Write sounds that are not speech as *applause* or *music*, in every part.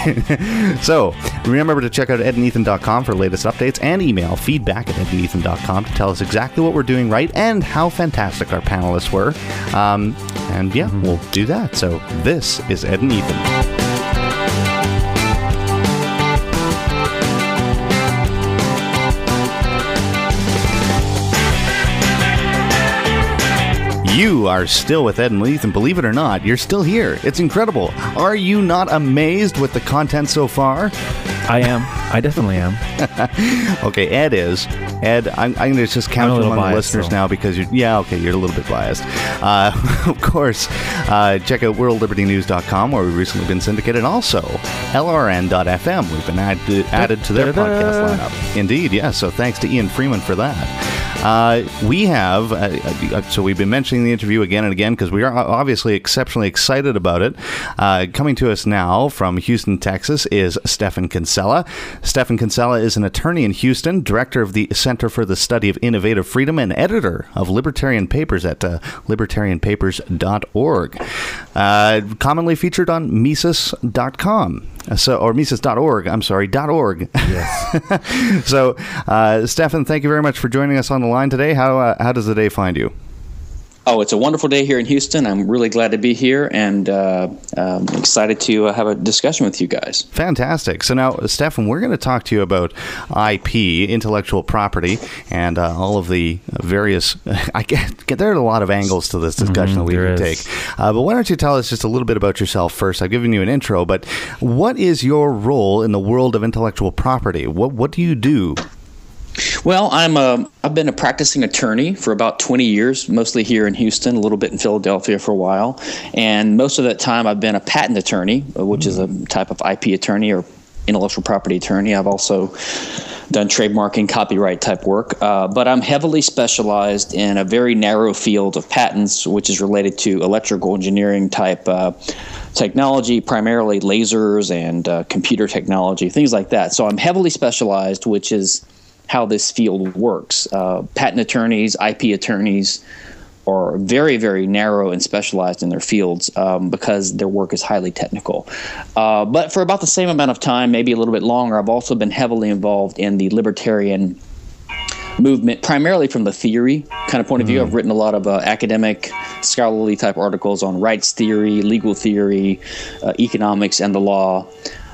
*laughs* so remember to check out edandethan.com for latest updates and email feedback at edandethan.com to tell us exactly what we're doing right and how fantastic our panelists were. Um, and yeah, we'll do that. So this is Ed and Ethan. You are still with Ed and Leith, and believe it or not, you're still here. It's incredible. Are you not amazed with the content so far? I am. I definitely am. *laughs* okay, Ed is. Ed, I'm, I'm going to just count you among the listeners so. now because you're, yeah, okay, you're a little bit biased. Uh, *laughs* of course, uh, check out worldlibertynews.com where we've recently been syndicated. Also, LRN.FM. We've been added, added to their podcast lineup. Indeed, yes. Yeah, so thanks to Ian Freeman for that. Uh, we have, uh, uh, so we've been mentioning the interview again and again because we are obviously exceptionally excited about it. Uh, coming to us now from Houston, Texas is Stephan Kinsella. Stephan Kinsella is an attorney in Houston, director of the Center for the Study of Innovative Freedom, and editor of Libertarian Papers at uh, libertarianpapers.org. Uh, commonly featured on Mises.com. So, or Mises.org, I'm sorry, .org. Yes. *laughs* so, uh, Stephan, thank you very much for joining us on the line today. How, uh, how does the day find you? Oh, it's a wonderful day here in Houston. I'm really glad to be here and uh, um, excited to uh, have a discussion with you guys. Fantastic. So now, Stephan, we're going to talk to you about IP, intellectual property, and uh, all of the various. *laughs* I get, get, there are a lot of angles to this discussion mm-hmm, that we can take. Uh, but why don't you tell us just a little bit about yourself first? I've given you an intro, but what is your role in the world of intellectual property? What what do you do? Well, I'm a I've been a practicing attorney for about 20 years, mostly here in Houston, a little bit in Philadelphia for a while, and most of that time I've been a patent attorney, uh, which is a type of IP attorney or intellectual property attorney. I've also done trademarking, copyright type work, uh, but I'm heavily specialized in a very narrow field of patents, which is related to electrical engineering type. Uh, technology, primarily lasers and uh, computer technology, things like that. So I'm heavily specialized, which is how this field works. Uh, patent attorneys, IP attorneys are very, very narrow and specialized in their fields um, because their work is highly technical. Uh, but for about the same amount of time, maybe a little bit longer, I've also been heavily involved in the libertarian movement, primarily from the theory kind of point of view. Mm. I've written a lot of uh, academic, scholarly type articles on rights theory, legal theory, uh, economics, and the law.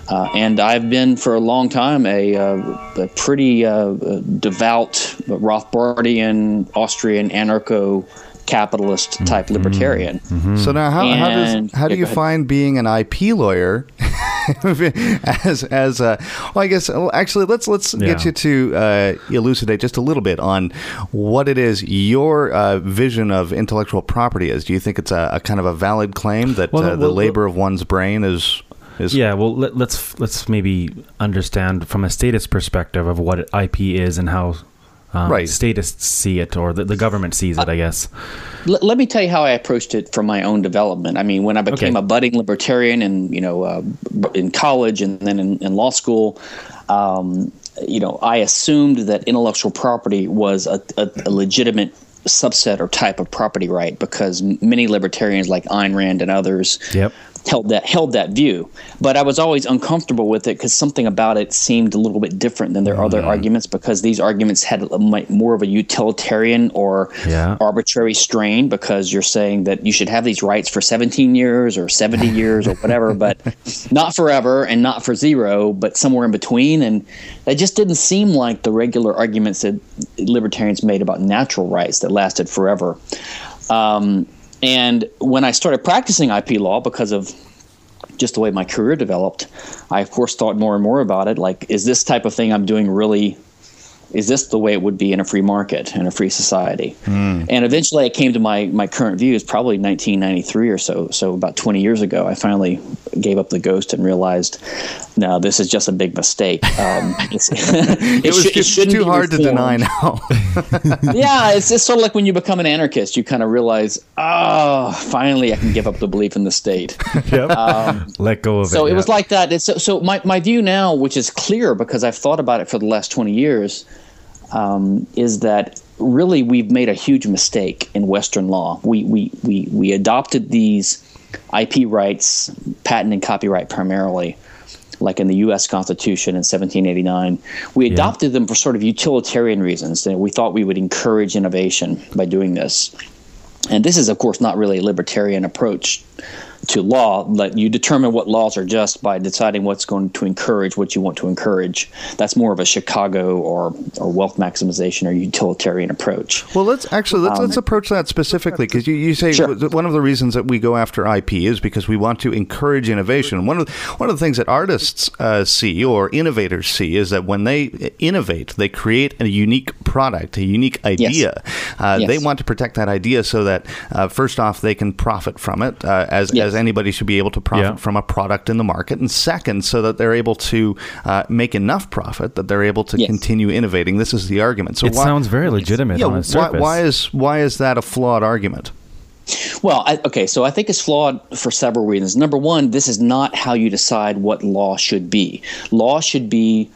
Uh, and I've been for a long time a, uh, a pretty uh, devout Rothbardian, Austrian anarcho capitalist type mm-hmm. libertarian. Mm-hmm. So now, how, how, does, how do you find being an IP lawyer? *laughs* as as uh, well, I guess actually let's let's yeah. get you to uh, elucidate just a little bit on what it is your uh, vision of intellectual property is. Do you think it's a, a kind of a valid claim that well, uh, the well, labor of one's brain is is yeah, well, let, us let's, let's maybe understand from a statist perspective of what IP is and how um, right. statists see it or the, the government sees it, I guess. L- let me tell you how I approached it from my own development. I mean, when I became okay. a budding libertarian and, you know, uh, in college and then in, in law school, um, you know, I assumed that intellectual property was a, a, a legitimate subset or type of property right because many libertarians like Ayn Rand and others yep held that held that view. But I was always uncomfortable with it because something about it seemed a little bit different than their mm. other arguments because these arguments had a, more of a utilitarian or yeah. arbitrary strain because you're saying that you should have these rights for 17 years or 70 years or whatever, *laughs* but not forever and not for zero, but somewhere in between. And that just didn't seem like the regular arguments that libertarians made about natural rights that lasted forever. Um, and when I started practicing IP law, because of just the way my career developed, I of course thought more and more about it. Like, is this type of thing I'm doing really is this the way it would be in a free market in a free society? Mm. and eventually i came to my my current views probably 1993 or so so about 20 years ago i finally gave up the ghost and realized no this is just a big mistake. Um, *laughs* *laughs* it, it, was sh- just it too hard to deny now. *laughs* Yeah it's, it's sort of like when you become an anarchist you kind of realize oh finally i can give up the belief in the state. Yep. Um, let go of so it so it was like that. So, so my, my view now which is clear because i've thought about it for the last 20 years um, is that really we've made a huge mistake in Western law. We, we, we, we adopted these IP rights, patent and copyright primarily, like in the U.S. Constitution in 1789. We adopted yeah. them for sort of utilitarian reasons. We thought we would encourage innovation by doing this. And this is, of course, not really a libertarian approach to law that you determine what laws are just by deciding what's going to encourage what you want to encourage. That's more of a Chicago or, or wealth maximization or utilitarian approach. Well, let's actually let's, um, let's approach that specifically because you, you say sure. one of the reasons that we go after IP is because we want to encourage innovation. One of the, one of the things that artists uh, see or innovators see is that when they innovate, they create a unique product, a unique idea. Yes. Uh, yes. They want to protect that idea so that uh, first off they can profit from it uh, as yes. as anybody should be able to profit yeah. from a product in the market, and second, so that they're able to uh, make enough profit that they're able to yes. continue innovating. This is the argument. So it why, sounds very legitimate yeah, on its why, why is why is that a flawed argument? Well, I, okay, so I think it's flawed for several reasons. Number one, this is not how you decide what law should be. Law should be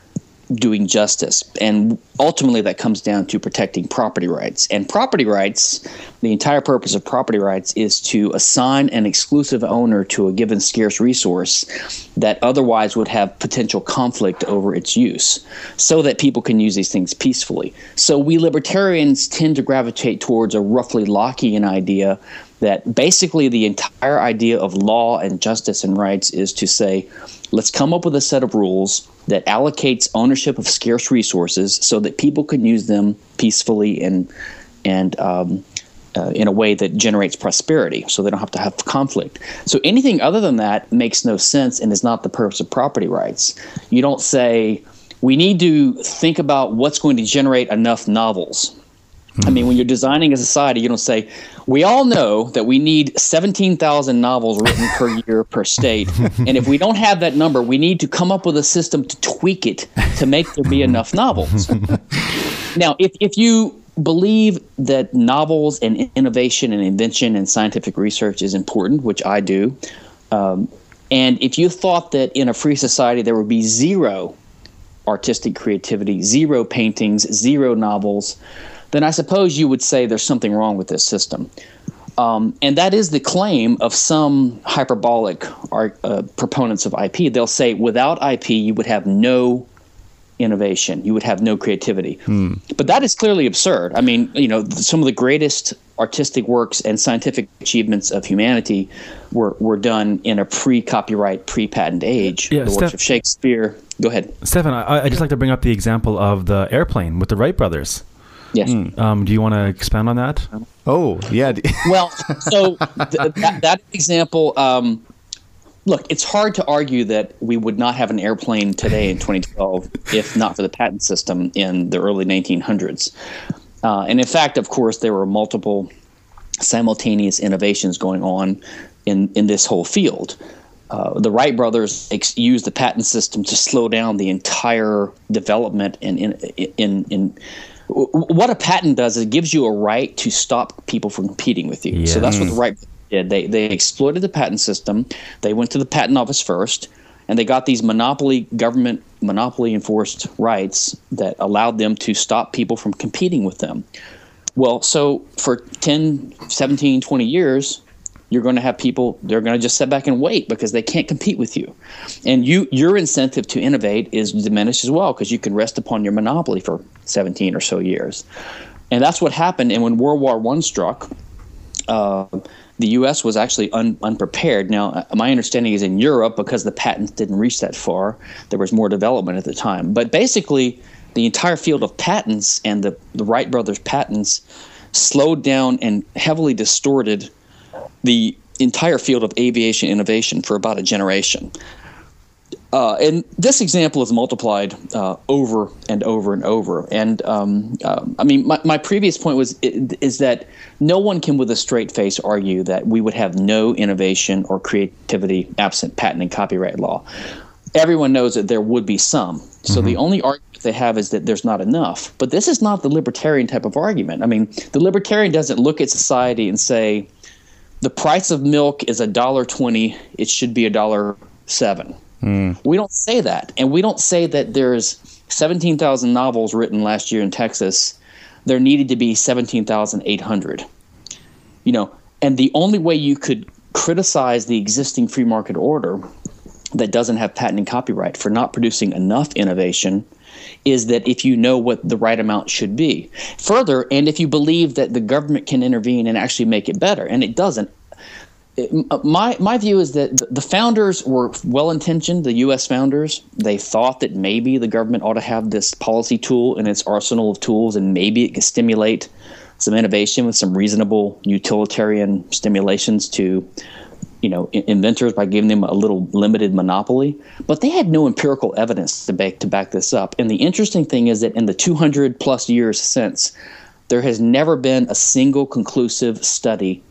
doing justice. And ultimately, that comes down to protecting property rights. And property rights, the entire purpose of property rights is to assign an exclusive owner to a given scarce resource that otherwise would have potential conflict over its use so that people can use these things peacefully. So we libertarians tend to gravitate towards a roughly Lockean idea that basically the entire idea of law and justice and rights is to say, let's come up with a set of rules that allocates ownership of scarce resources so that people can use them peacefully and and um, uh, in a way that generates prosperity, so they don't have to have conflict. So anything other than that makes no sense and is not the purpose of property rights. You don't say we need to think about what's going to generate enough novels I mean, when you're designing a society, you don't say, we all know that we need 17,000 novels written per *laughs* year per state. And if we don't have that number, we need to come up with a system to tweak it to make there be *laughs* enough novels. now, if, if you believe that novels and innovation and invention and scientific research is important, which I do, um, and if you thought that in a free society there would be zero artistic creativity, zero paintings, zero novels, then I suppose you would say there's something wrong with this system. Um, and that is the claim of some hyperbolic uh, proponents of IP. They'll say without IP, you would have no innovation, you would have no creativity. Hmm. But that is clearly absurd. I mean, you know, some of the greatest artistic works and scientific achievements of humanity were, were done in a pre copyright, pre patent age. Yeah, the Steph- works of Shakespeare. Go ahead. Stephan, I, I just like to bring up the example of the airplane with the Wright brothers. Yes. Mm. Um, do you want to expand on that? Oh, yeah. *laughs* well, so th- that, that, example, um, look, it's hard to argue that we would not have an airplane today in 2012 *laughs* if not for the patent system in the early 1900s. Uh, and in fact, of course, there were multiple simultaneous innovations going on in, in this whole field. Uh, the Wright brothers ex- used the patent system to slow down the entire development in in in, in what a patent does is it gives you a right to stop people from competing with you. Yeah. So that's what the Wright did. They they exploited the patent system. They went to the patent office first, and they got these monopoly government monopoly enforced rights that allowed them to stop people from competing with them. Well, so for 10, 17, 20 years, you're going to have people they're going to just sit back and wait because they can't compete with you and you your incentive to innovate is diminished as well because you can rest upon your monopoly for 17 or so years and that's what happened and when world war one struck uh, the U.S. was actually un- unprepared. Now, uh, my understanding is in Europe, because the patents didn't reach that far, there was more development at the time. But basically, the entire field of patents and the, the Wright brothers' patents slowed down and heavily distorted the entire field of aviation innovation for about a generation. Uh, and this example is multiplied uh, over and over and over. And um, uh, I mean, my, my previous point was is that no one can, with a straight face, argue that we would have no innovation or creativity absent patent and copyright law. Everyone knows that there would be some. So mm-hmm. the only argument they have is that there's not enough. But this is not the libertarian type of argument. I mean, the libertarian doesn't look at society and say, the price of milk is a dollar twenty. It should be a dollar seven. Mm. We don't say that, and we don't say that there's seventeen thousand novels written last year in Texas. There needed to be seventeen thousand eight hundred. You know, and the only way you could criticize the existing free market order that doesn't have patent and copyright for not producing enough innovation is that if you know what the right amount should be. Further, and if you believe that the government can intervene and actually make it better, and it doesn't. Uh, my my view is that the founders were well intentioned. The U.S. founders they thought that maybe the government ought to have this policy tool in its arsenal of tools, and maybe it could stimulate some innovation with some reasonable utilitarian stimulations to you know inventors by giving them a little limited monopoly. But they had no empirical evidence to back to back this up. And the interesting thing is that in the 200 plus years since there has never been a single conclusive study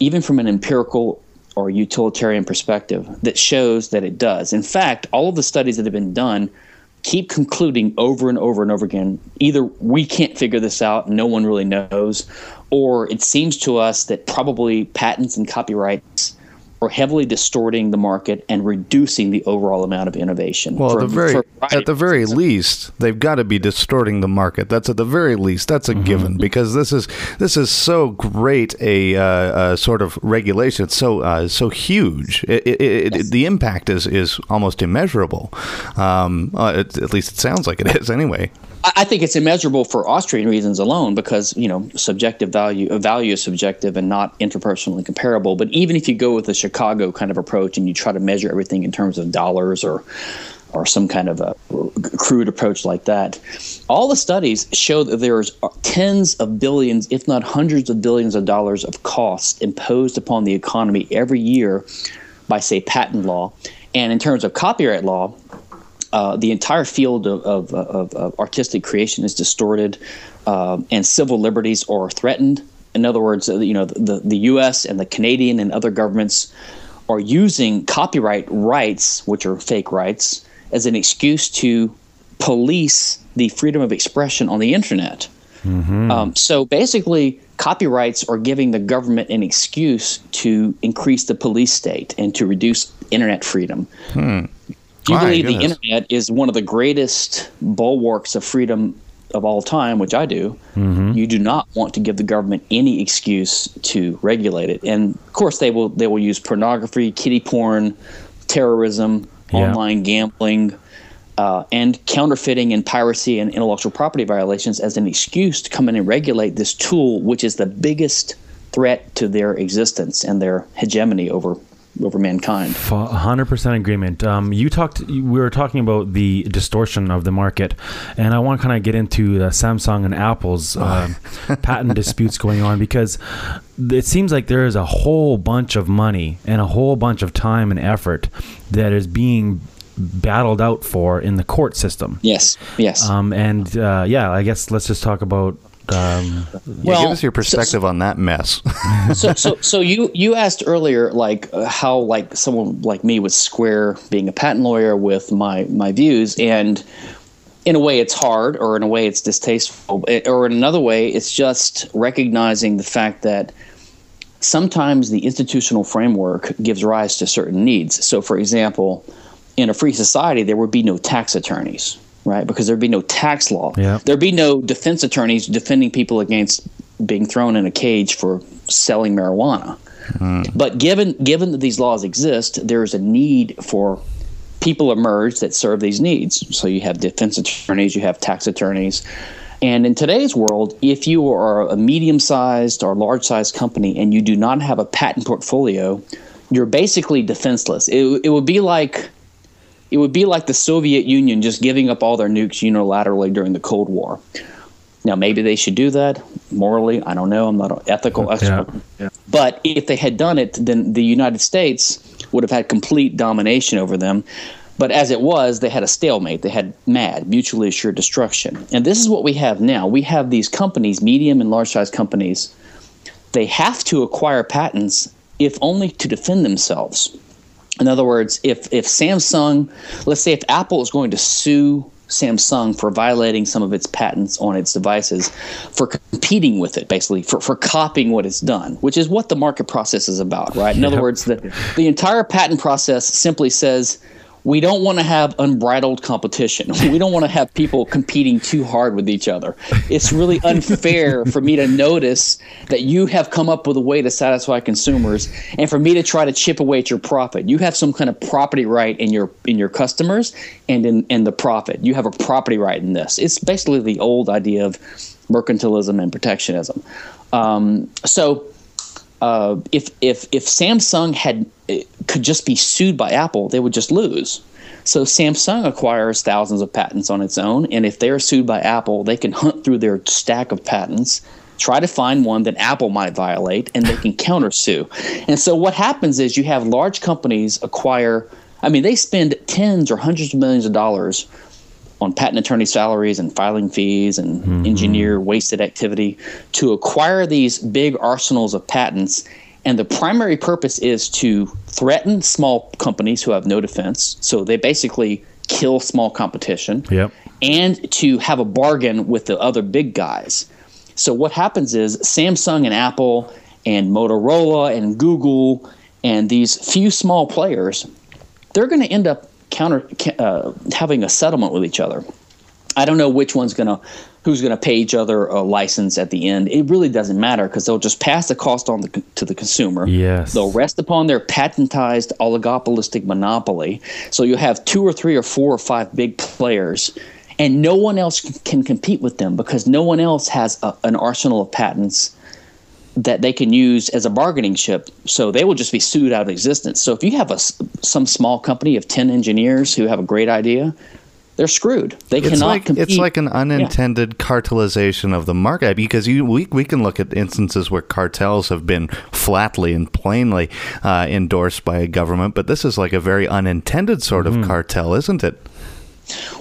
even from an empirical or utilitarian perspective that shows that it does. In fact all of the studies that have been done keep concluding over and over and over again either we can't figure this out no one really knows or it seems to us that probably patents and copyrights or heavily distorting the market and reducing the overall amount of innovation. Well, for, at the very at the very least, they've got to be distorting the market. That's at the very least. That's a mm-hmm. given because this is this is so great a, uh, a sort of regulation. It's so uh, so huge. It, it, it, yes. the impact is is almost immeasurable. Um, uh, at least it sounds like it is *laughs* anyway. I think it's immeasurable for Austrian reasons alone because you know subjective value value is subjective and not interpersonally comparable. But even if you go with the Chicago kind of approach and you try to measure everything in terms of dollars or or some kind of a crude approach like that, all the studies show that there's tens of billions, if not hundreds of billions of dollars of cost imposed upon the economy every year by say patent law. And in terms of copyright law, uh, the entire field of, of, of, of, artistic creation is distorted, uh, and civil liberties are threatened. In other words, uh, you know, the, the U.S. and the Canadian and other governments are using copyright rights, which are fake rights, as an excuse to police the freedom of expression on the internet. Mm-hmm. Um, so basically, copyrights are giving the government an excuse to increase the police state and to reduce internet freedom. Hmm. Do you My believe goodness. the internet is one of the greatest bulwarks of freedom of all time, which I do, mm-hmm. you do not want to give the government any excuse to regulate it. And of course, they will they will use pornography, kitty porn, terrorism, yeah. online gambling, uh, and counterfeiting and piracy and intellectual property violations as an excuse to come in and regulate this tool, which is the biggest threat to their existence and their hegemony over over mankind. Hundred percent agreement. Um, you talked. We were talking about the distortion of the market, and I want to kind of get into uh, Samsung and Apple's *laughs* uh, patent disputes going on because it seems like there is a whole bunch of money and a whole bunch of time and effort that is being battled out for in the court system. Yes. Yes. Um, and uh, yeah, I guess let's just talk about um, yeah, give us your perspective so, on that mess. so, *laughs* so, so you you asked earlier, like uh, how like someone like me would square being a patent lawyer with my my views, and in a way it's hard, or in a way it's distasteful, or in another way it's just recognizing the fact that sometimes the institutional framework gives rise to certain needs. So, for example, in a free society, there would be no tax attorneys right? Because there'd be no tax law. There'd be no defense attorneys defending people against being thrown in a cage for selling marijuana. Mm. But given given that these laws exist, there is a need for people emerge that serve these needs. So you have defense attorneys, you have tax attorneys. And in today's world, if you are a medium sized or large sized company and you do not have a patent portfolio, you're basically defenseless. It, it would be like it would be like the Soviet Union just giving up all their nukes unilaterally during the Cold War. Now, maybe they should do that morally. I don't know. I'm not an ethical expert. Yeah. Yeah. But if they had done it, then the United States would have had complete domination over them. But as it was, they had a stalemate. They had MAD, mutually assured destruction. And this is what we have now. We have these companies, medium and large size companies, they have to acquire patents if only to defend themselves. In other words, if if Samsung, let's say if Apple is going to sue Samsung for violating some of its patents on its devices, for competing with it, basically, for, for copying what it's done, which is what the market process is about, right? In other words, the, the entire patent process simply says we don't want to have unbridled competition. *laughs* We don't want to have people competing too hard with each other. It's really *laughs* unfair for me to notice that you have come up with a way to satisfy consumers and for me to try to chip away at your profit. You have some kind of property right in your in your customers and in, in the profit. You have a property right in this. It's basically the old idea of mercantilism and protectionism. Um, so uh, if if if Samsung had could just be sued by Apple, they would just lose. So Samsung acquires thousands of patents on its own, and if they're sued by Apple, they can hunt through their stack of patents, try to find one that Apple might violate, and they can countersue. And so what happens is you have large companies acquire. I mean, they spend tens or hundreds of millions of dollars on patent attorney salaries and filing fees and mm-hmm. engineer wasted activity to acquire these big arsenals of patents and the primary purpose is to threaten small companies who have no defense. So they basically kill small competition. Yep. And to have a bargain with the other big guys. So what happens is Samsung and Apple and Motorola and Google and these few small players, they're going to end up counter uh, having a settlement with each other. I don't know which one's going to who's going to pay each other a license at the end. It really doesn't matter because they'll just pass the cost on the, to the consumer. Yes. They'll rest upon their patentized oligopolistic monopoly. So you have two or three or four or five big players, and no one else can compete with them because no one else has a, an arsenal of patents that they can use as a bargaining chip. So they will just be sued out of existence. So if you have a some small company of ten engineers who have a great idea, they're screwed. They it's cannot like, compete. It's like an unintended yeah. cartelization of the market because you we, we can look at instances where cartels have been flatly and plainly uh, endorsed by a government, but this is like a very unintended sort of mm. cartel, isn't it?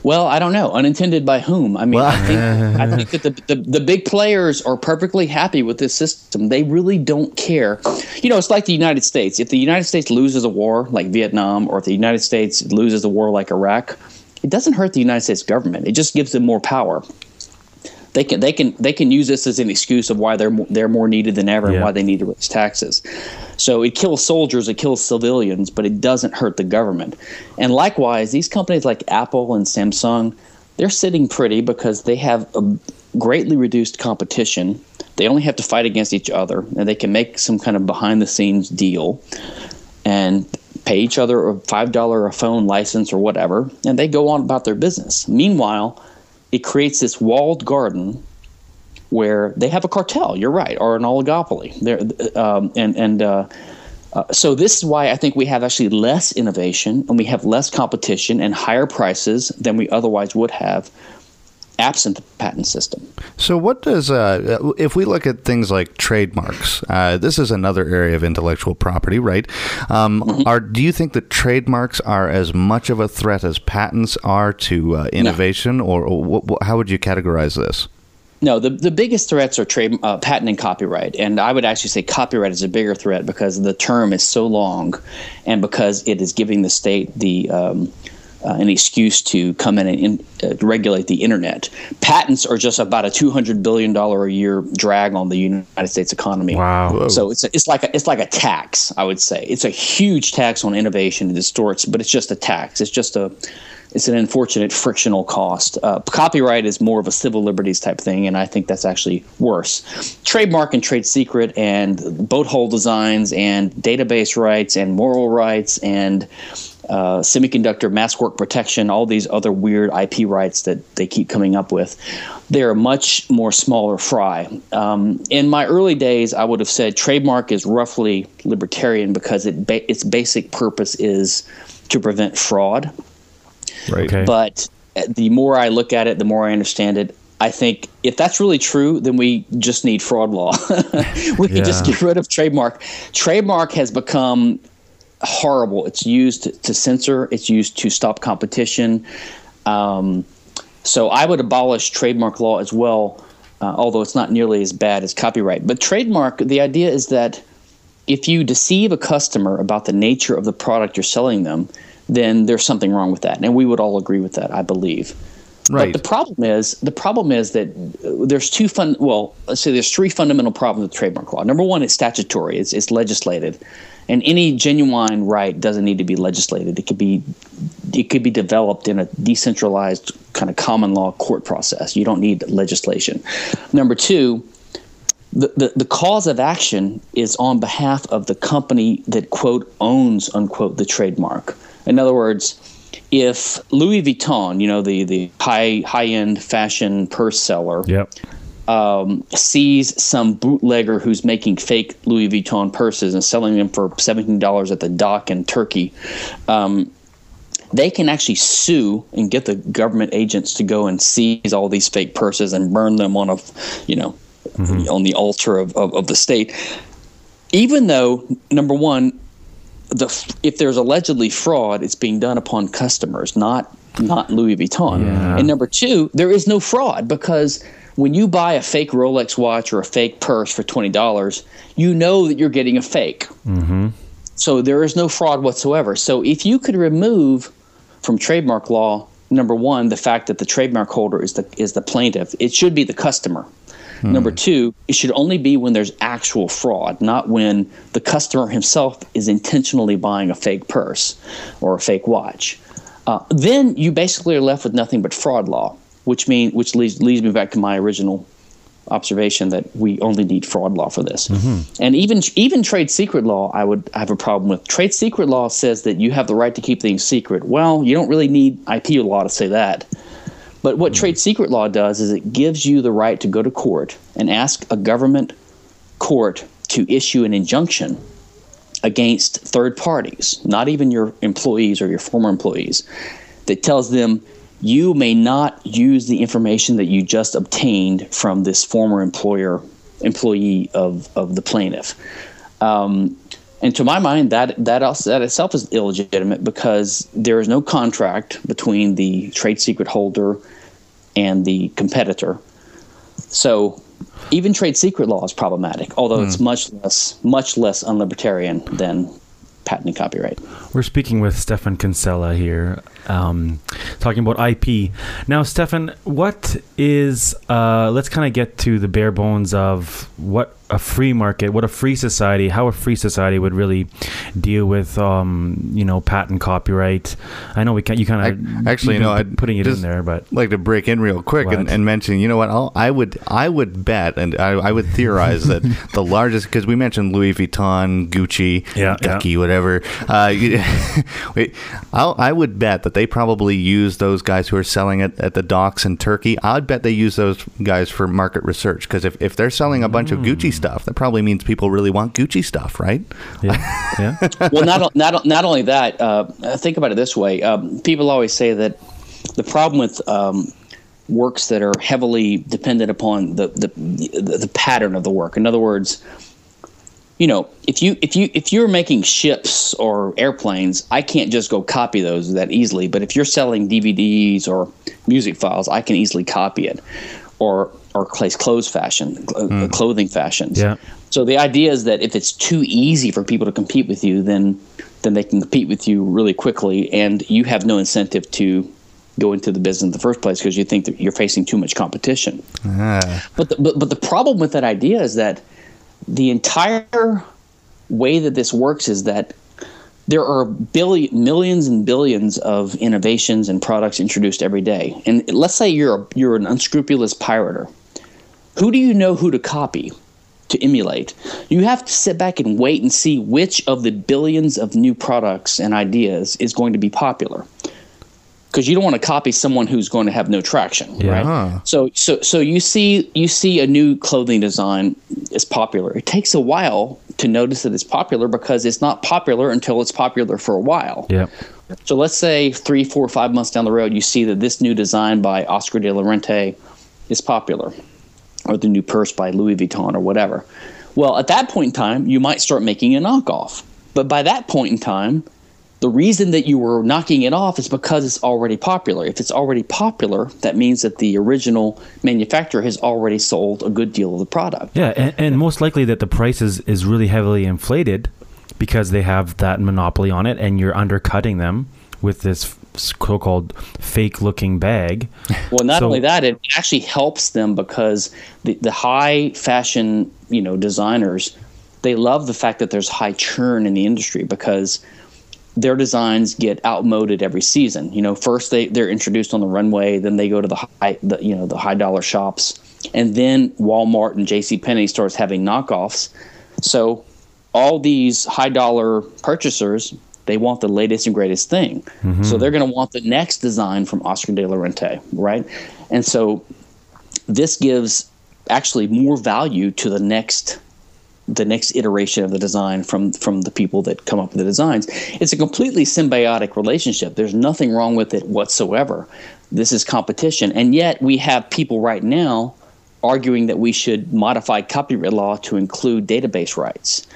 Well, I don't know. Unintended by whom? I mean, well, I, think, I *laughs* think that the, the, the, big players are perfectly happy with this system. They really don't care. You know, it's like the United States. If the United States loses a war like Vietnam, or if the United States loses a war like Iraq, it doesn't hurt the United States government. It just gives them more power. They can they can they can use this as an excuse of why they're they're more needed than ever yeah. and why they need to raise taxes. So it kills soldiers, it kills civilians, but it doesn't hurt the government. And likewise, these companies like Apple and Samsung, they're sitting pretty because they have a greatly reduced competition. They only have to fight against each other, and they can make some kind of behind the scenes deal. And pay each other a five dollar a phone license or whatever, and they go on about their business. Meanwhile, it creates this walled garden where they have a cartel. You're right, or an oligopoly. There, um, and and uh, uh, so this is why I think we have actually less innovation and we have less competition and higher prices than we otherwise would have absent the patent system. So, what does, uh, if we look at things like trademarks, uh, this is another area of intellectual property, right? Um, mm-hmm. Are do you think that trademarks are as much of a threat as patents are to uh, innovation, no. or, or how would you categorize this? No, the, the biggest threats are trade, uh, patent and copyright. And I would actually say copyright is a bigger threat because the term is so long and because it is giving the state the um, uh, an excuse to come in and in, uh, regulate the internet. Patents are just about a two hundred billion dollar a year drag on the United States economy. Wow! Whoa. So it's a, it's like a, it's like a tax. I would say it's a huge tax on innovation. It distorts, but it's just a tax. It's just a it's an unfortunate frictional cost. Uh, copyright is more of a civil liberties type thing, and I think that's actually worse. Trademark and trade secret and boat hull designs and database rights and moral rights and uh, semiconductor mask work protection, all these other weird IP rights that they keep coming up with. They're a much more smaller fry. Um, in my early days, I would have said trademark is roughly libertarian because it ba- its basic purpose is to prevent fraud. Right. Okay. But the more I look at it, the more I understand it. I think if that's really true, then we just need fraud law. *laughs* we can just get rid of trademark. Trademark has become horrible. It's used to censor. It's used to stop competition. Um, so I would abolish trademark law as well, uh, although it's not nearly as bad as copyright. But trademark, the idea is that if you deceive a customer about the nature of the product you're selling them, then there's something wrong with that, and we would all agree with that, I believe. Right. But the problem is the problem is that uh, there's two fun. Well, let's say there's three fundamental problems with trademark law. Number one, it's statutory. It's it's legislated, and any genuine right doesn't need to be legislated. It could be it could be developed in a decentralized kind of common law court process. You don't need legislation. Number two. The, the, the cause of action is on behalf of the company that quote owns unquote the trademark. In other words, if Louis Vuitton, you know, the the high high end fashion purse seller, yep. um, sees some bootlegger who's making fake Louis Vuitton purses and selling them for seventeen dollars at the dock in Turkey, um, they can actually sue and get the government agents to go and seize all these fake purses and burn them on a, you know, mm-hmm. on the altar of, of, of the state. Even though number one, the if there's allegedly fraud, it's being done upon customers, not not Louis Vuitton. Yeah. And number two, there is no fraud because when you buy a fake Rolex watch or a fake purse for twenty dollars, you know that you're getting a fake. Mm-hmm. So there is no fraud whatsoever. So if you could remove from trademark law, number one, the fact that the trademark holder is the is the plaintiff, it should be the customer. Hmm. Number two, it should only be when there's actual fraud, not when the customer himself is intentionally buying a fake purse or a fake watch. Uh, then you basically are left with nothing but fraud law, which mean which leads, leads me back to my original observation that we only need fraud law for this. Mm-hmm. And even even trade secret law, I would have a problem with. Trade secret law says that you have the right to keep things secret. Well, you don't really need IP law to say that. But what trade secret law does is it gives you the right to go to court and ask a government court to issue an injunction against third parties, not even your employees or your former employees, that tells them you may not use the information that you just obtained from this former employer employee of, of the plaintiff. Um, and to my mind, that that also, that itself is illegitimate because there is no contract between the trade secret holder and the competitor. So even trade secret law is problematic, although it's hmm. much less much less unlibertarian than patent and copyright. We're speaking with Stephan Kinsella here, um, talking about IP. Now, Stephan, what is? Uh, let's kind of get to the bare bones of what a free market, what a free society, how a free society would really deal with, um, you know, patent copyright. I know we can't. You kind of actually, you know, I'd putting it in there, but like to break in real quick and, and, mention, you know what? I'll, I would, I would bet, and I, I would theorize that *laughs* the largest, because we mentioned Louis Vuitton, Gucci, yeah, Gucci, yeah. whatever. Uh, *laughs* wait, I'll, I would bet that they probably use those guys who are selling it at the docks in Turkey. I'd bet they use those guys for market research because if, if they're selling a bunch mm. of Gucci stuff. That probably means people really want Gucci stuff, right? Yeah. *laughs* yeah. well, not not not only that. Uh, think about it this way: um, people always say that the problem with um, works that are heavily dependent upon the, the the pattern of the work. In other words, you know, if you if you if you're making ships or airplanes, I can't just go copy those that easily. But if you're selling DVDs or music files, I can easily copy it. Or or place clothes fashion, mm. clothing fashions. Yeah. So the idea is that if it's too easy for people to compete with you, then then they can compete with you really quickly, and you have no incentive to go into the business in the first place because you think that you're facing too much competition. Ah. But, the, but but the problem with that idea is that the entire way that this works is that there are billion, millions and billions of innovations and products introduced every day. And let's say you're a, you're an unscrupulous pirater who do you know who to copy? to emulate. You have to sit back and wait and see which of the billions of new products and ideas is going to be popular. Because you don't want to copy someone who's going to have no traction, yeah. right? So, so, so you see, you see a new clothing design is popular. It takes a while to notice that it's popular because it's not popular until it's popular for a while. Yeah. So let's say three, four, five months down the road, you see that this new design by Oscar de la Renta is popular or the new purse by Louis Vuitton or whatever. Well, at that point in time, you might start making a knockoff. But by that point in time, the reason that you were knocking it off is because it's already popular. If it's already popular, that means that the original manufacturer has already sold a good deal of the product. Yeah, and, and most likely that the price is, is really heavily inflated because they have that monopoly on it and you're undercutting them with this so-called fake looking bag. *laughs* Well, not so, only that, it actually helps them because the, the high fashion, you know, designers, they love the fact that there's high churn in the industry because their designs get outmoded every season. You know, first they they're introduced on the runway, then they go to the high, the, you know, the high dollar shops, and then Walmart and J.C. Penney starts having knockoffs. So all these high dollar purchasers they want the latest and greatest thing. Mm-hmm. So they're going to want the next design from Oscar de la Renta, right? And so this gives actually more value to the next the next iteration of the design from from the people that come up with the designs. It's a completely symbiotic relationship. There's nothing wrong with it whatsoever. This is competition, and yet we have people right now arguing that we should modify copyright law to include database rights.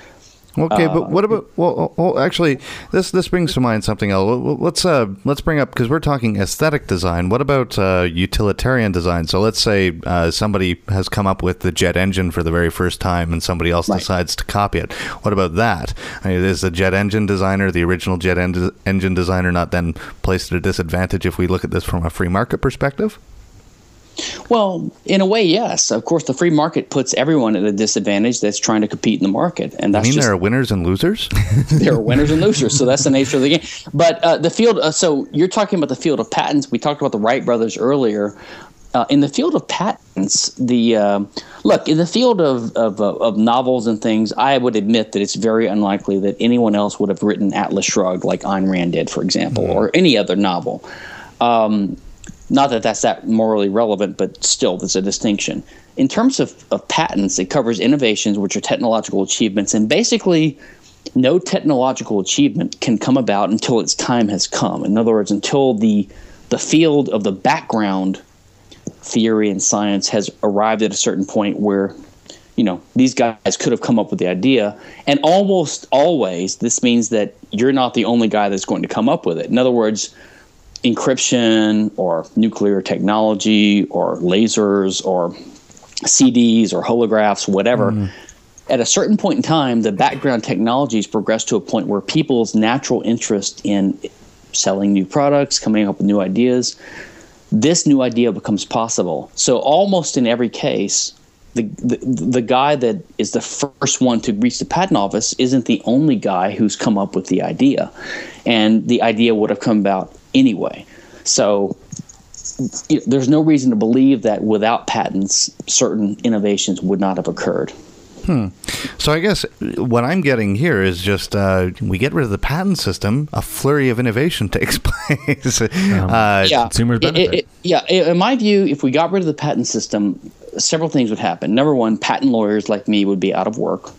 Okay, uh, but what about well, well, actually, this this brings to mind something else. Let's uh let's bring up because we're talking aesthetic design. What about uh, utilitarian design? So let's say uh, somebody has come up with the jet engine for the very first time, and somebody else right. decides to copy it. What about that? I mean, is the jet engine designer, the original jet en- engine designer, not then placed at a disadvantage if we look at this from a free market perspective? Well, in a way, yes. Of course, the free market puts everyone at a disadvantage that's trying to compete in the market, and that's I mean just, there are winners and losers. *laughs* there are winners and losers, so that's the nature of the game. But uh, the field. Uh, so you're talking about the field of patents. We talked about the Wright brothers earlier. Uh, in the field of patents, the uh, look in the field of, of, uh, of novels and things, I would admit that it's very unlikely that anyone else would have written Atlas Shrugged like Ayn Rand did, for example, mm-hmm. or any other novel. Um, not that that's that morally relevant, but still, there's a distinction. In terms of, of patents, it covers innovations, which are technological achievements, and basically, no technological achievement can come about until its time has come. In other words, until the the field of the background theory and science has arrived at a certain point where you know these guys could have come up with the idea and almost always this means that you're not the only guy that's going to come up with it in other words encryption or nuclear technology or lasers or CDs or holographs, whatever. Mm. At a certain point in time, the background technologies progress to a point where people's natural interest in selling new products, coming up with new ideas, this new idea becomes possible. So almost in every case, the, the, the guy that is the first one to reach the patent office isn't the only guy who's come up with the idea. And the idea would have come about anyway. So there's no reason to believe that without patents, certain innovations would not have occurred. Hmm. So I guess what I'm getting here is just uh, we get rid of the patent system, a flurry of innovation *laughs* takes place. um, uh, yeah, consumers benefit. It, it, yeah, in my view, if we got rid of the patent system, several things would happen. Number one, patent lawyers like me would be out of work.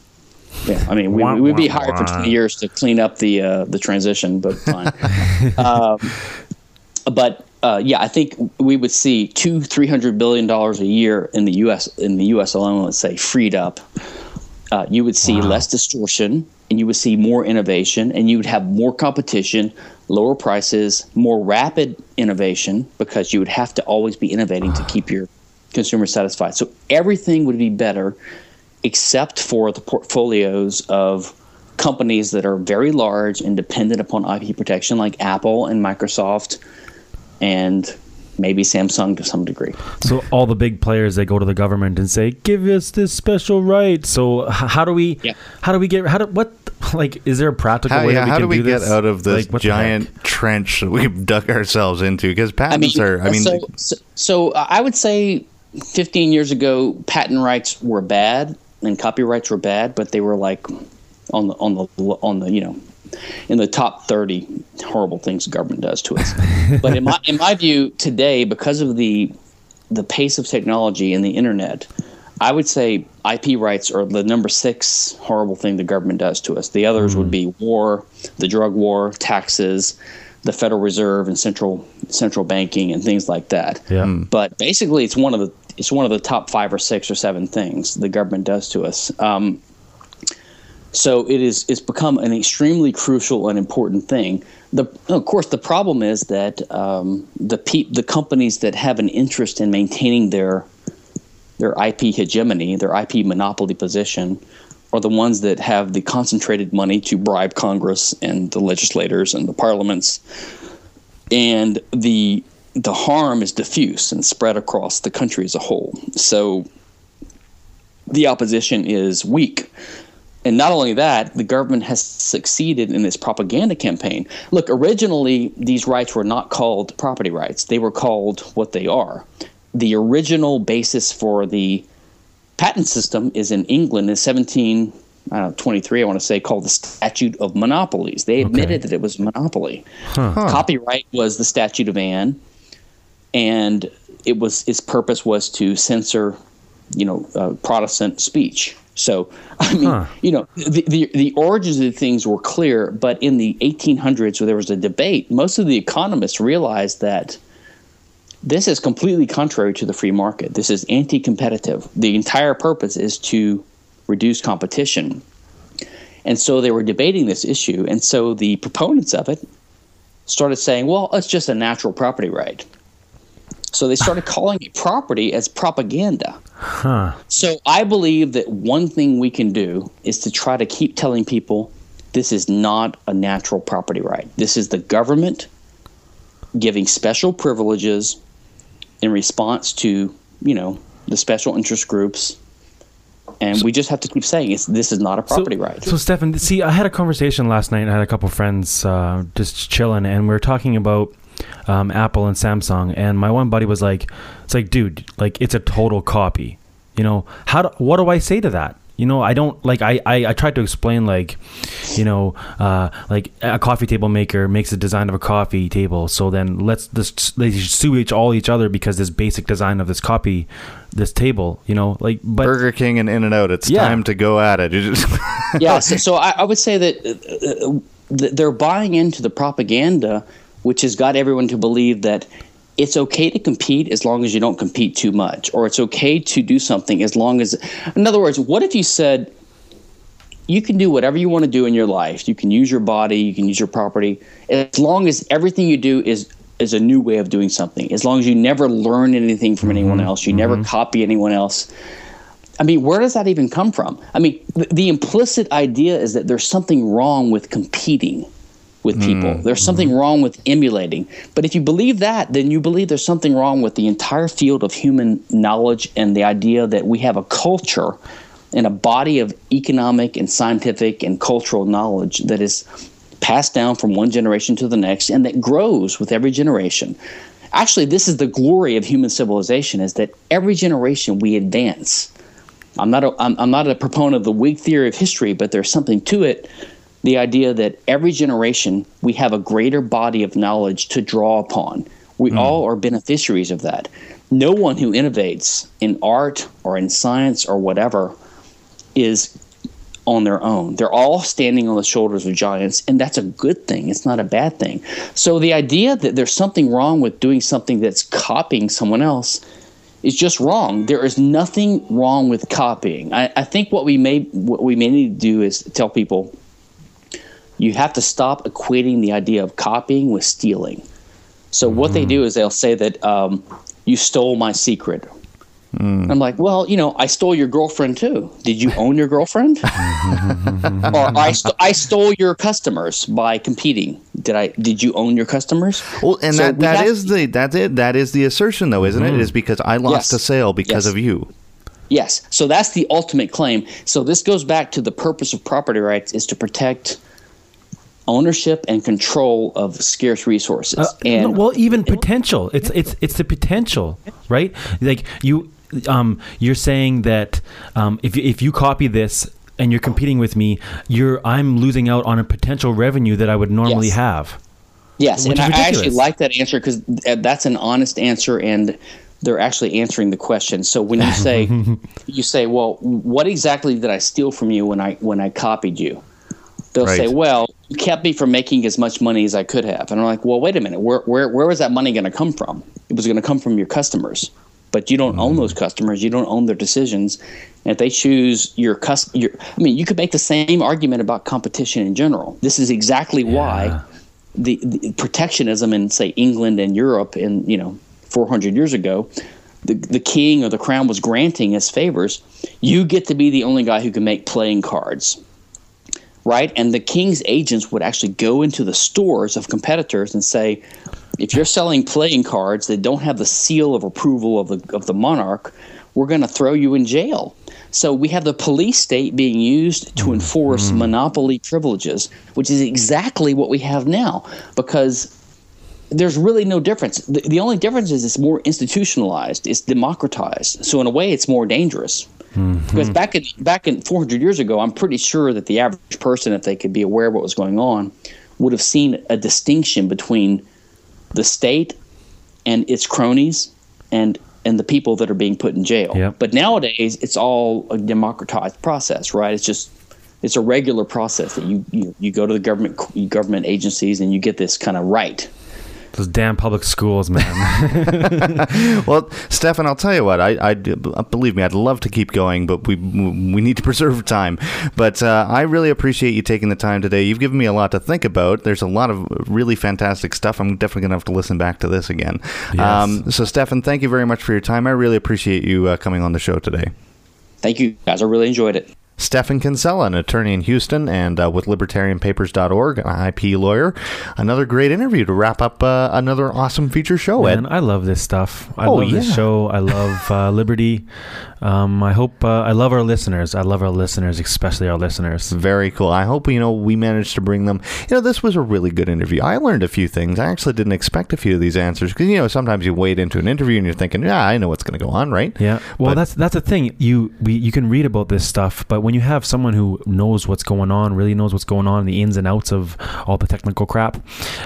Yeah, I mean, we, wah, we'd be hired for 20 years to clean up the uh, the transition, but fine. *laughs* um, but uh, yeah, I think we would see two, three hundred billion dollars a year in the U.S. in the U.S. alone. Let's say freed up. Uh, you would see wow. less distortion, and you would see more innovation, and you would have more competition, lower prices, more rapid innovation because you would have to always be innovating to keep your consumers satisfied. So everything would be better except for the portfolios of companies that are very large and dependent upon IP protection, like Apple and Microsoft, and maybe Samsung to some degree. So all the big players they go to the government and say, "Give us this special right." So how do we? Yeah. How do we get? How do what? Like, is there a practical how, way? Yeah, we how do we do get out of this like, giant trench that we've *laughs* dug ourselves into? Because patents I mean, are. I mean, so, so, so I would say 15 years ago, patent rights were bad and copyrights were bad, but they were like on the on the on the you know in the top 30 horrible things the government does to us. *laughs* but in my in my view today, because of the the pace of technology and the internet, I would say IP rights are the number six horrible thing the government does to us. The others mm. would be war, the drug war, taxes, the Federal Reserve and central central banking and things like that. Yeah. But basically, it's one of the it's one of the top five or six or seven things the government does to us. Um, so it is it's become an extremely crucial and important thing. The, of course, the problem is that um, the pe- the companies that have an interest in maintaining their their IP hegemony, their IP monopoly position, are the ones that have the concentrated money to bribe Congress and the legislators and the parliaments. And the the harm is diffuse and spread across the country as a whole. So the opposition is weak. And not only that, the government has succeeded in this propaganda campaign. Look, originally, these rights were not called property rights, they were called what they are. The original basis for the patent system is in England in 17 I don't know, 23, I want to say, called the Statute of Monopolies. They admitted okay. that it was monopoly. Huh. Copyright was the Statute of Anne, and it was its purpose was to censor, you know, uh, Protestant speech. So, I mean, huh. you know, the, the, the origins of the things were clear, but in the 1800s, where there was a debate, most of the economists realized that this is completely contrary to the free market. This is anti competitive. The entire purpose is to reduce competition. And so they were debating this issue. And so the proponents of it started saying, well, it's just a natural property right. So they started calling it property as propaganda. Huh. So I believe that one thing we can do is to try to keep telling people this is not a natural property right. This is the government giving special privileges in response to, you know, the special interest groups and so, we just have to keep saying it's this is not a property so, right. So, Stephan, see, I had a conversation last night. I had a couple friends uh, just chilling, and we are talking about um, Apple and Samsung. And my one buddy was like, "It's like, dude, like it's a total copy. You know, how? Do, what do I say to that? you know i don't like i i, I tried to explain like you know uh, like a coffee table maker makes a design of a coffee table so then let's just they sue each all each other because this basic design of this copy this table you know like but burger king and in and out it's yeah. time to go at it *laughs* yeah so, so I, I, would say that uh, uh they're buying into the propaganda which has got everyone to believe that it's okay to compete as long as you don't compete too much, or it's okay to do something as long as, in other words, what if you said, you can do whatever you want to do in your life. You can use your body, you can use your property, as long as everything you do is is a new way of doing something. As long as you never learn anything from mm-hmm. anyone else, you mm-hmm. never copy anyone else. I mean, where does that even come from? I mean, the, the implicit idea is that there's something wrong with competing with people. Mm. There's something mm. wrong with emulating. But if you believe that, then you believe there's something wrong with the entire field of human knowledge and the idea that we have a culture and a body of economic and scientific and cultural knowledge that is passed down from one generation to the next and that grows with every generation. Actually, this is the glory of human civilization is that every generation we advance. I'm not a, I'm, I'm not a proponent of the Whig theory of history, but there's something to it the idea that every generation we have a greater body of knowledge to draw upon. We mm. all are beneficiaries of that. No one who innovates in art or in science or whatever is on their own. They're all standing on the shoulders of giants, and that's a good thing. It's not a bad thing. So the idea that there's something wrong with doing something that's copying someone else is just wrong. There is nothing wrong with copying. I, I think what we may what we may need to do is tell people you have to stop equating the idea of copying with stealing. So what mm. they do is they'll say that um, you stole my secret. Mm. I'm like, well, you know, I stole your girlfriend too. Did you own your girlfriend? *laughs* or I, st- I stole your customers by competing. Did I? Did you own your customers? Well, and so that, that is the that's it. That is the assertion, though, isn't mm. it? It is because I lost yes. a sale because yes. of you. Yes. So that's the ultimate claim. So this goes back to the purpose of property rights is to protect ownership and control of scarce resources. Uh, and well, even potential. It's it's it's the potential, right? Like you, um, you're saying that um, if if you copy this and you're competing with me, you're I'm losing out on a potential revenue that I would normally yes. have. Yes, and I actually like that answer because that's an honest answer and they're actually answering the question. So when you say *laughs* you say, "Well, what exactly did I steal from you when I when I copied you?" They'll right. say, "Well, you kept me from making as much money as I could have. And I'm like, well, wait a minute. Where, where, where was that money going to come from? It was going to come from your customers. But you don't mm. own those customers. You don't own their decisions. And if they choose your custom, I mean, you could make the same argument about competition in general. This is exactly yeah. why the, the protectionism in, say, England and Europe in, you know, 400 years ago, the, the king or the crown was granting as favors, you get to be the only guy who can make playing cards right? And the king's agents would actually go into the stores of competitors and say, if you're selling playing cards that don't have the seal of approval of the of the monarch, we're going to throw you in jail. So we have the police state being used to enforce mm. monopoly privileges, which is exactly what we have now because there's really no difference. The, the, only difference is it's more institutionalized, it's democratized. So in a way, it's more dangerous. Mm-hmm. Because back in back in 400 years ago, I'm pretty sure that the average person, if they could be aware of what was going on, would have seen a distinction between the state and its cronies and and the people that are being put in jail. Yep. But nowadays, it's all a democratized process, right? It's just it's a regular process that you you, you go to the government government agencies and you get this kind of right those damn public schools, man. *laughs* well, Stephan, I'll tell you what. I, I believe me. I'd love to keep going, but we we need to *laughs* preserve time. But uh, I really appreciate you taking the time today. You've given me a lot to think about. There's a lot of really fantastic stuff. I'm definitely gonna have to listen back to this again. Yes. Um, so, Stephan, thank you very much for your time. I really appreciate you uh, coming on the show today. Thank you, guys. I really enjoyed it. Stephan Kinsella, an attorney in Houston and uh, with libertarianpapers.org, an IP lawyer. Another great interview to wrap up uh, another awesome feature show. Man, I love this stuff. I oh, love yeah. this show. I love uh, *laughs* Liberty. Um, I hope uh, I love our listeners. I love our listeners, especially our listeners. Very cool. I hope you know we managed to bring them. You know, this was a really good interview. I learned a few things. I actually didn't expect a few of these answers because you know sometimes you wade into an interview and you're thinking, yeah, I know what's going to go on, right? Yeah. Well, but, that's that's the thing. You we you can read about this stuff, but when you have someone who knows what's going on, really knows what's going on, the ins and outs of all the technical crap,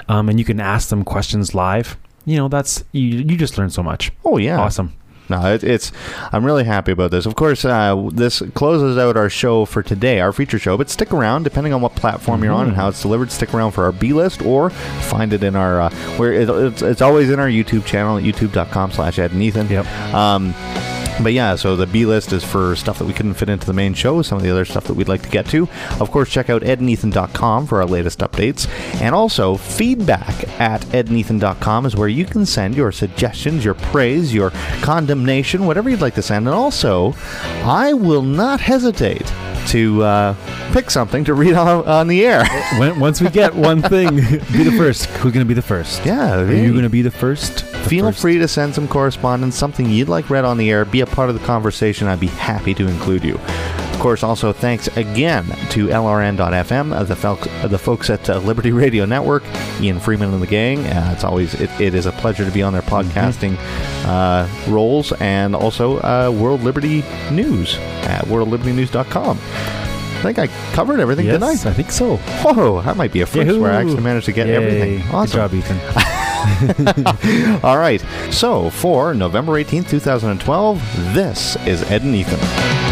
um, and you can ask them questions live. You know, that's you. You just learn so much. Oh yeah, awesome no, it, it's. I'm really happy about this. Of course, uh, this closes out our show for today, our feature show. But stick around, depending on what platform mm-hmm. you're on and mm-hmm. how it's delivered. Stick around for our B list, or find it in our uh, where it, it's, it's always in our YouTube channel at youtube.com/slash Ed and Ethan. Yep. Um, but yeah, so the B list is for stuff that we couldn't fit into the main show, some of the other stuff that we'd like to get to. Of course, check out edandethan.com for our latest updates. And also, feedback at edandethan.com is where you can send your suggestions, your praise, your condemnation, whatever you'd like to send. And also, I will not hesitate to uh, pick something to read on, on the air. *laughs* when, once we get one thing, be the first. Who's going to be the first? Yeah. Are you going to be the first? Feel first? free to send some correspondence, something you'd like read on the air. Be a part of the conversation. I'd be happy to include you. Of course, also thanks again to LRN.FM, the, folks, the folks at uh, Liberty Radio Network, Ian Freeman and the gang. Uh, it's always it, it is a pleasure to be on their mm-hmm. podcasting mm-hmm. uh, roles, and also uh, World Liberty News at worldlibertynews.com. I think I covered everything, yes, didn't I? I think so. Whoa, that might be a first Yahoo! where I actually managed to get Yay. everything. Awesome. Good job, Ethan. *laughs* *laughs* All right. So for November 18th, 2012, this is Ed and Ethan.